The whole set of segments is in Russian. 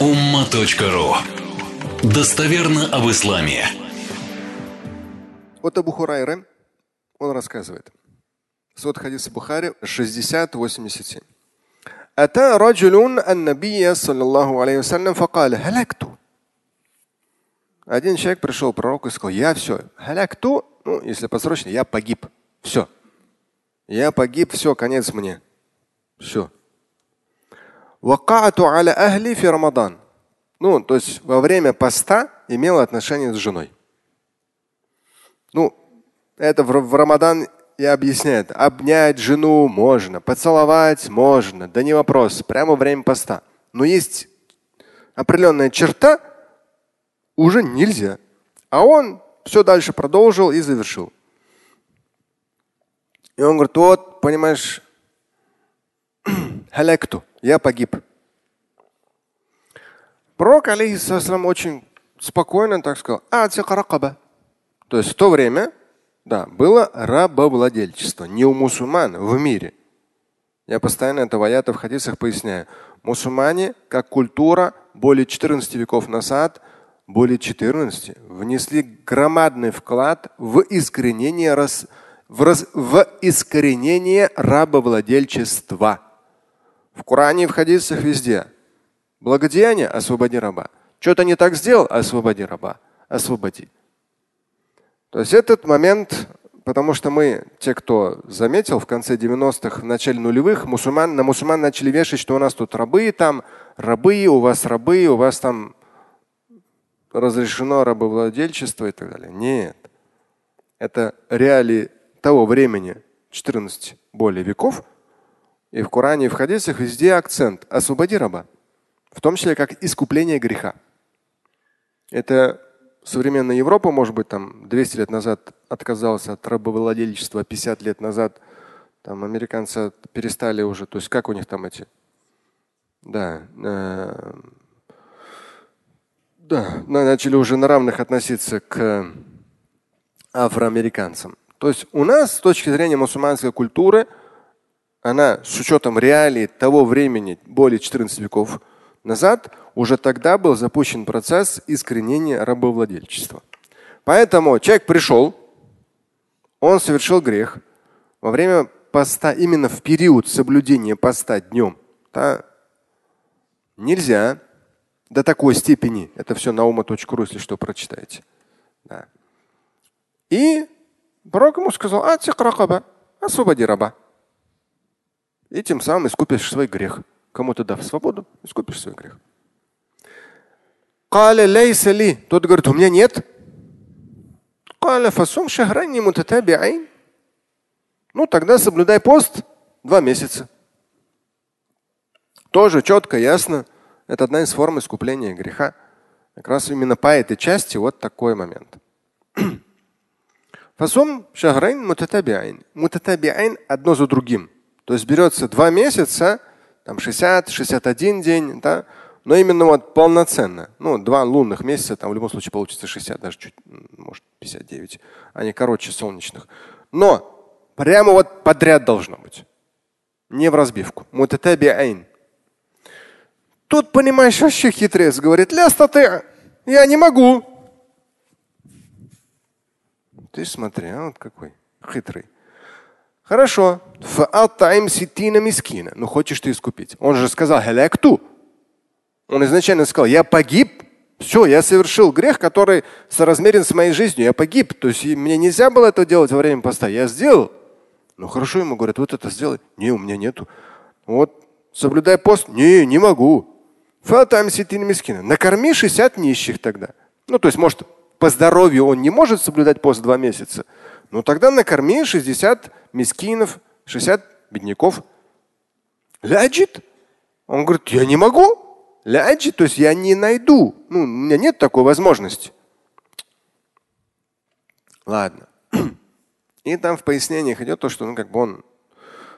umma.ru Достоверно об исламе. Вот Абу Хурайра, он рассказывает. Сот хадис Бухари 60-87. أتى رجل النبي صلى الله عليه وسلم فقال هلكت. Один человек пришел к пророку и сказал, я все, халякту, ну, если посрочно, я погиб. Все. Я погиб, все, конец мне. Все. Вакату аля ахли фи рамадан. Ну, то есть во время поста имел отношение с женой. Ну, это в, в Рамадан и объясняет. Обнять жену можно, поцеловать можно, да не вопрос, прямо во время поста. Но есть определенная черта, уже нельзя. А он все дальше продолжил и завершил. И он говорит, вот, понимаешь, халекту, я погиб. Пророк, алейхиссалам, очень спокойно так сказал, то есть в то время, да, было рабовладельчество, не у мусульман в мире. Я постоянно это в аятах, в хадисах поясняю. Мусульмане, как культура, более 14 веков назад, более 14, внесли громадный вклад в искоренение, рас, в, раз, в искоренение рабовладельчества. В Коране и в хадисах везде. Благодеяние – освободи раба. Что-то не так сделал – освободи раба. Освободи. То есть этот момент, потому что мы, те, кто заметил, в конце 90-х, в начале нулевых, мусульман, на мусульман начали вешать, что у нас тут рабы, там рабы, у вас рабы, у вас там разрешено рабовладельчество и так далее. Нет. Это реалии того времени, 14 более веков, и в Коране, и в хадисах везде акцент освободи раба, в том числе как искупление греха. Это современная Европа, может быть, там 200 лет назад отказалась от рабовладельчества, 50 лет назад там американцы перестали уже, то есть как у них там эти, да, э, да, начали уже на равных относиться к афроамериканцам. То есть у нас с точки зрения мусульманской культуры, она с учетом реалий того времени, более 14 веков назад, уже тогда был запущен процесс искоренения рабовладельчества. Поэтому человек пришел, он совершил грех во время поста, именно в период соблюдения поста днем. Да, нельзя до такой степени. Это все на ума.ру, если что, прочитаете. Да. И пророк ему сказал, освободи раба. И тем самым искупишь свой грех. Кому-то дав свободу, искупишь свой грех. Тот говорит, у меня нет. Ну, тогда соблюдай пост два месяца. Тоже четко, ясно. Это одна из форм искупления греха. Как раз именно по этой части вот такой момент. Фасум шахрайн мутатабиайн. Мутатабиайн одно за другим. То есть берется два месяца, там 60-61 день, да, но именно вот полноценно. Ну, два лунных месяца, там в любом случае получится 60, даже чуть, может, 59. Они короче солнечных. Но прямо вот подряд должно быть. Не в разбивку. Мутатабиайн. Тут, понимаешь, вообще хитрец говорит, ляста ты, я не могу. Ты смотри, а вот какой хитрый. Хорошо. мискина. Ну хочешь ты искупить. Он же сказал, халакту. Он изначально сказал, я погиб. Все, я совершил грех, который соразмерен с моей жизнью. Я погиб. То есть мне нельзя было это делать во время поста. Я сделал. Ну хорошо, ему говорят, вот это сделай. Не, у меня нету. Вот, соблюдай пост. Не, не могу. мискина. Накорми 60 нищих тогда. Ну, то есть, может, по здоровью он не может соблюдать пост два месяца, ну тогда накорми 60 мискинов, 60 бедняков. Ляджит. Он говорит, я не могу. Ляджит, то есть я не найду. Ну, у меня нет такой возможности. Ладно. И там в пояснениях идет то, что ну, как бы он,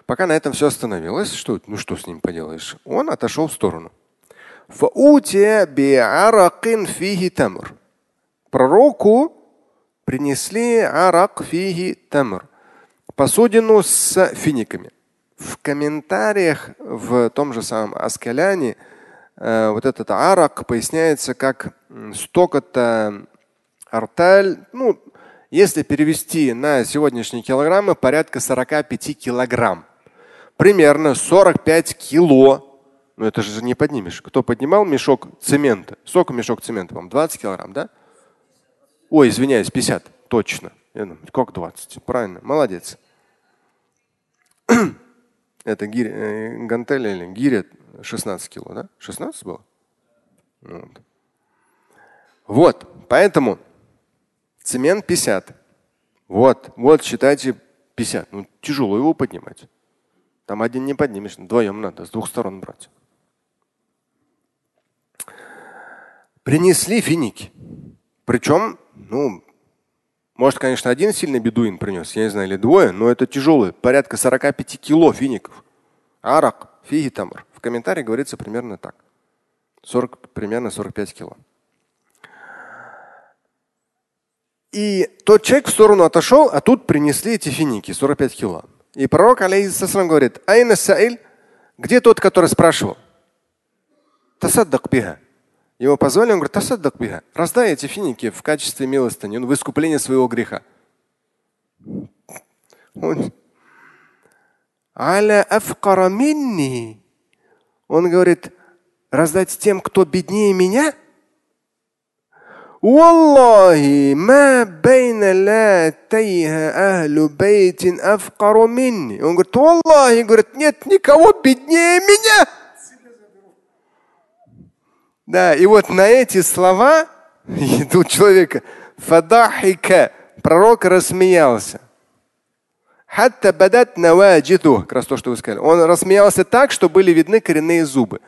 пока на этом все остановилось, что, ну что с ним поделаешь, он отошел в сторону пророку принесли арак фиги тамр, посудину с финиками. В комментариях в том же самом Аскаляне э, вот этот арак поясняется как столько-то арталь, ну, если перевести на сегодняшние килограммы, порядка 45 килограмм. Примерно 45 кило. Ну это же не поднимешь. Кто поднимал мешок цемента? Сколько мешок цемента вам? 20 килограмм, да? Ой, извиняюсь, 50. Точно. Я думаю, как 20? Правильно, молодец. Это гиря, э, гантель или гиря 16 кило, да? 16 было? Вот. вот, поэтому Цемент 50. Вот, вот считайте 50. Ну, тяжело его поднимать. Там один не поднимешь, вдвоем надо, с двух сторон брать. Принесли финики. Причем, ну, может, конечно, один сильный бедуин принес, я не знаю, или двое, но это тяжелые, порядка 45 кило фиников. Арак, фиги. В комментарии говорится примерно так. 40, примерно 45 кило. И тот человек в сторону отошел, а тут принесли эти финики, 45 кило. И пророк, алейхиссалам, говорит, Айна Саиль, где тот, который спрашивал? Тасаддак биха. Его позвали, он говорит, тасаддак биха. Раздай эти финики в качестве милостыни, ну, в искупление своего греха. Он, Аля минни. Он говорит, раздать тем, кто беднее меня? Уаллахи, ма бейна латейха ахлю бейтин афкару минни. Он говорит, Аллахи, говорит, нет никого беднее меня. Да, и вот на эти слова у человека фадахика, пророк рассмеялся. Хатта бадат наваджиду, как раз то, что вы сказали. Он рассмеялся так, что были видны коренные зубы.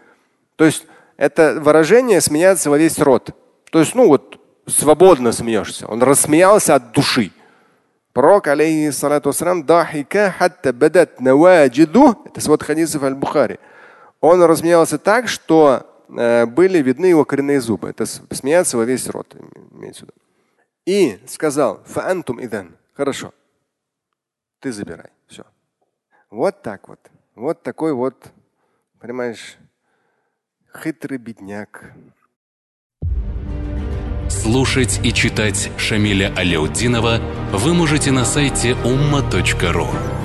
То есть это выражение смеяться во весь рот. То есть, ну вот свободно смеешься. Он рассмеялся от души. Пророк, алейхиссалату вассалам, дахика хатта бадат наваджиду, это свод хадисов аль-Бухари. Он рассмеялся так, что были видны его коренные зубы. Это смеяться во весь рот. И сказал, фаантум идан. Хорошо. Ты забирай. Все. Вот так вот. Вот такой вот, понимаешь, хитрый бедняк. Слушать и читать Шамиля Аляутдинова вы можете на сайте umma.ru.